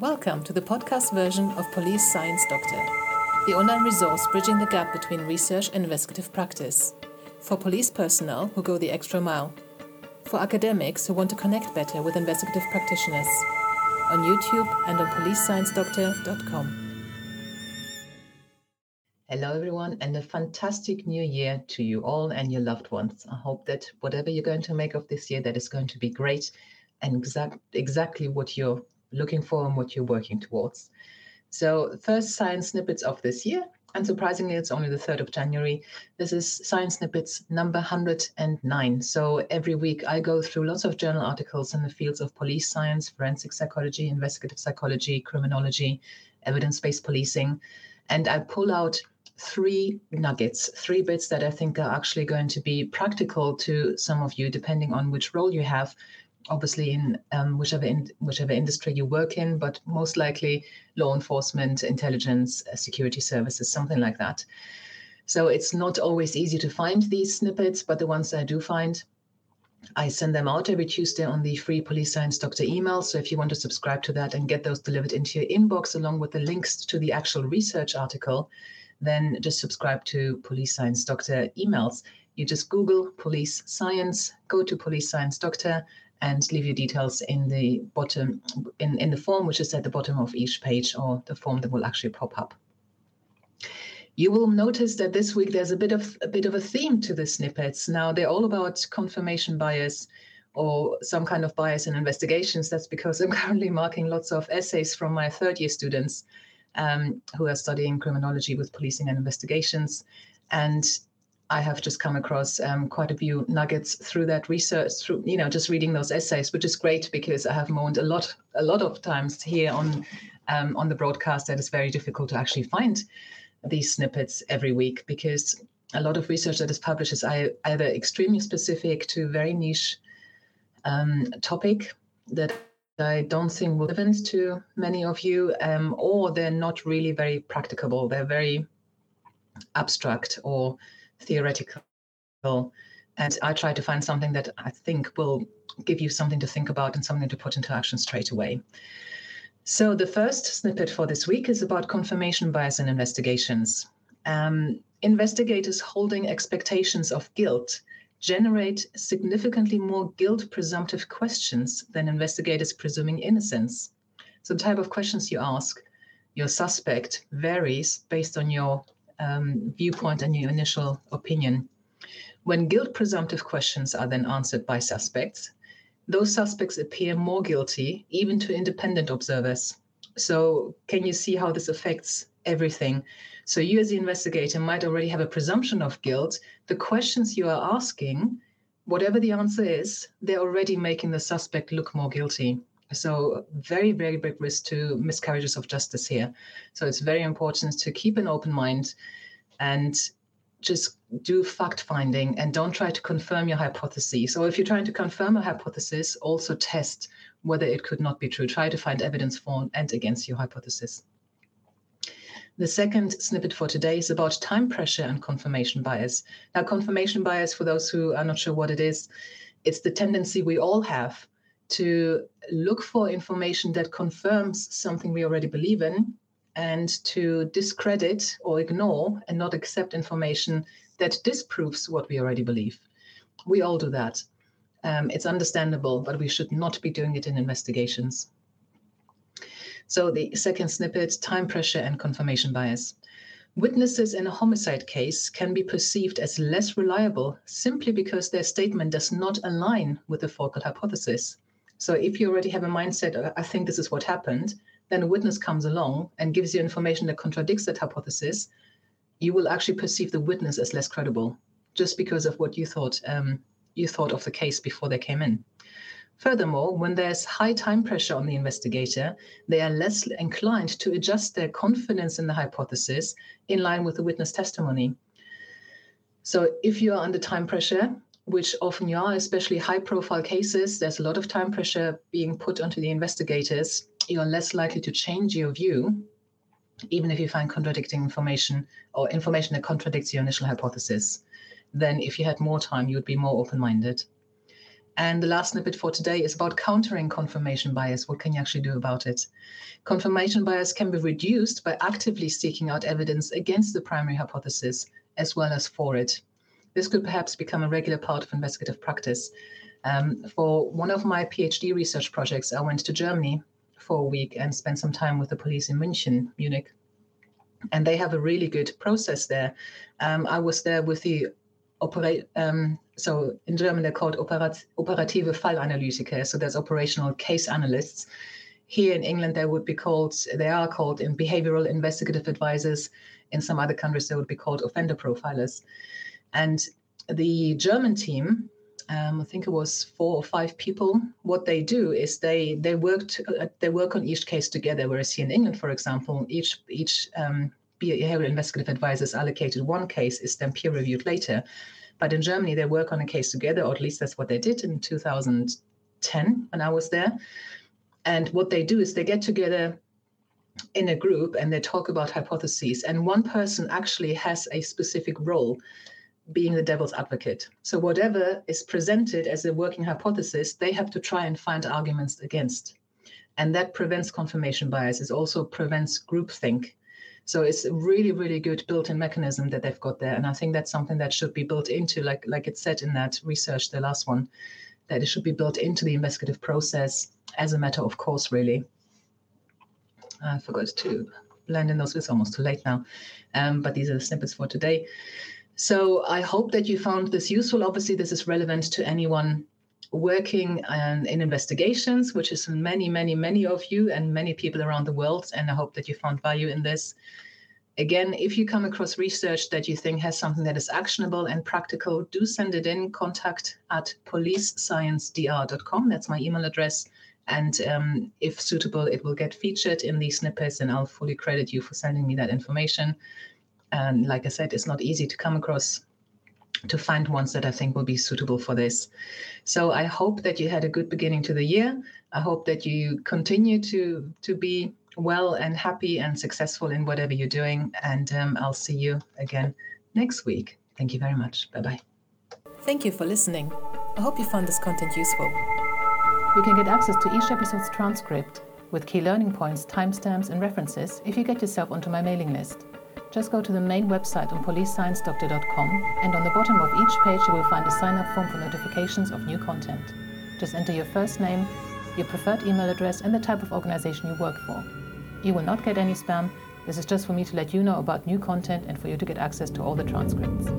Welcome to the podcast version of Police Science Doctor, the online resource bridging the gap between research and investigative practice. For police personnel who go the extra mile. For academics who want to connect better with investigative practitioners. On YouTube and on policesciencedoctor.com. Hello, everyone, and a fantastic new year to you all and your loved ones. I hope that whatever you're going to make of this year, that is going to be great and exact, exactly what you're looking for and what you're working towards. So, first science snippets of this year. Unsurprisingly, it's only the 3rd of January. This is Science Snippets number 109. So, every week I go through lots of journal articles in the fields of police science, forensic psychology, investigative psychology, criminology, evidence based policing, and I pull out three nuggets, three bits that I think are actually going to be practical to some of you, depending on which role you have obviously in um, whichever in, whichever industry you work in, but most likely law enforcement, intelligence, uh, security services, something like that. So it's not always easy to find these snippets, but the ones I do find, I send them out every Tuesday on the free Police Science Doctor email. So if you want to subscribe to that and get those delivered into your inbox along with the links to the actual research article, then just subscribe to Police Science Doctor emails. You just Google police science, go to Police Science Doctor, and leave your details in the bottom in, in the form which is at the bottom of each page or the form that will actually pop up. You will notice that this week there's a bit of a bit of a theme to the snippets. Now they're all about confirmation bias or some kind of bias in investigations. That's because I'm currently marking lots of essays from my third year students um, who are studying criminology with policing and investigations. And I have just come across um, quite a few nuggets through that research, through you know just reading those essays, which is great because I have moaned a lot, a lot of times here on um, on the broadcast that it's very difficult to actually find these snippets every week because a lot of research that is published is either extremely specific to very niche um, topic that I don't think will relevant to many of you, um, or they're not really very practicable. They're very abstract or theoretical. And I try to find something that I think will give you something to think about and something to put into action straight away. So, the first snippet for this week is about confirmation bias in investigations. Um, investigators holding expectations of guilt generate significantly more guilt presumptive questions than investigators presuming innocence. So, the type of questions you ask your suspect varies based on your um, viewpoint and your initial opinion. When guilt presumptive questions are then answered by suspects, those suspects appear more guilty even to independent observers. So, can you see how this affects everything? So, you as the investigator might already have a presumption of guilt. The questions you are asking, whatever the answer is, they're already making the suspect look more guilty. So, very, very big risk to miscarriages of justice here. So, it's very important to keep an open mind and just do fact finding and don't try to confirm your hypothesis. So, if you're trying to confirm a hypothesis, also test whether it could not be true. Try to find evidence for and against your hypothesis. The second snippet for today is about time pressure and confirmation bias. Now, confirmation bias, for those who are not sure what it is, it's the tendency we all have to look for information that confirms something we already believe in and to discredit or ignore and not accept information that disproves what we already believe. We all do that. Um, it's understandable, but we should not be doing it in investigations. So, the second snippet time pressure and confirmation bias. Witnesses in a homicide case can be perceived as less reliable simply because their statement does not align with the focal hypothesis. So if you already have a mindset, I think this is what happened, then a witness comes along and gives you information that contradicts that hypothesis, you will actually perceive the witness as less credible, just because of what you thought um, you thought of the case before they came in. Furthermore, when there's high time pressure on the investigator, they are less inclined to adjust their confidence in the hypothesis in line with the witness testimony. So, if you are under time pressure, which often you are, especially high profile cases, there's a lot of time pressure being put onto the investigators. You're less likely to change your view, even if you find contradicting information or information that contradicts your initial hypothesis. Then, if you had more time, you would be more open minded. And the last snippet for today is about countering confirmation bias. What can you actually do about it? Confirmation bias can be reduced by actively seeking out evidence against the primary hypothesis as well as for it. This could perhaps become a regular part of investigative practice. Um, for one of my PhD research projects, I went to Germany for a week and spent some time with the police in München, Munich. And they have a really good process there. Um, I was there with the operate. Um, so in German, they're called operat- operative Fallanalytiker. So there's operational case analysts. Here in England, they would be called, they are called in behavioral investigative advisors. In some other countries, they would be called offender profilers. And the German team, um, I think it was four or five people. What they do is they they worked uh, they work on each case together. Whereas here in England, for example, each each um, behavioral investigative advisors allocated one case is then peer reviewed later. But in Germany, they work on a case together, or at least that's what they did in 2010 when I was there. And what they do is they get together in a group and they talk about hypotheses. And one person actually has a specific role being the devil's advocate. So whatever is presented as a working hypothesis, they have to try and find arguments against. And that prevents confirmation bias. It also prevents groupthink. So it's a really, really good built-in mechanism that they've got there. And I think that's something that should be built into, like like it said in that research, the last one, that it should be built into the investigative process as a matter of course, really. I forgot to blend in those. It's almost too late now. Um, but these are the snippets for today. So I hope that you found this useful. Obviously, this is relevant to anyone working um, in investigations, which is many, many, many of you and many people around the world. And I hope that you found value in this. Again, if you come across research that you think has something that is actionable and practical, do send it in. Contact at policesciencedr.com. That's my email address. And um, if suitable, it will get featured in these snippets, and I'll fully credit you for sending me that information. And like I said, it's not easy to come across to find ones that I think will be suitable for this. So I hope that you had a good beginning to the year. I hope that you continue to to be well and happy and successful in whatever you're doing. And um, I'll see you again next week. Thank you very much. Bye bye. Thank you for listening. I hope you found this content useful. You can get access to each episode's transcript with key learning points, timestamps, and references if you get yourself onto my mailing list just go to the main website on policesciencedoctor.com and on the bottom of each page you will find a sign up form for notifications of new content. Just enter your first name, your preferred email address, and the type of organization you work for. You will not get any spam. This is just for me to let you know about new content and for you to get access to all the transcripts.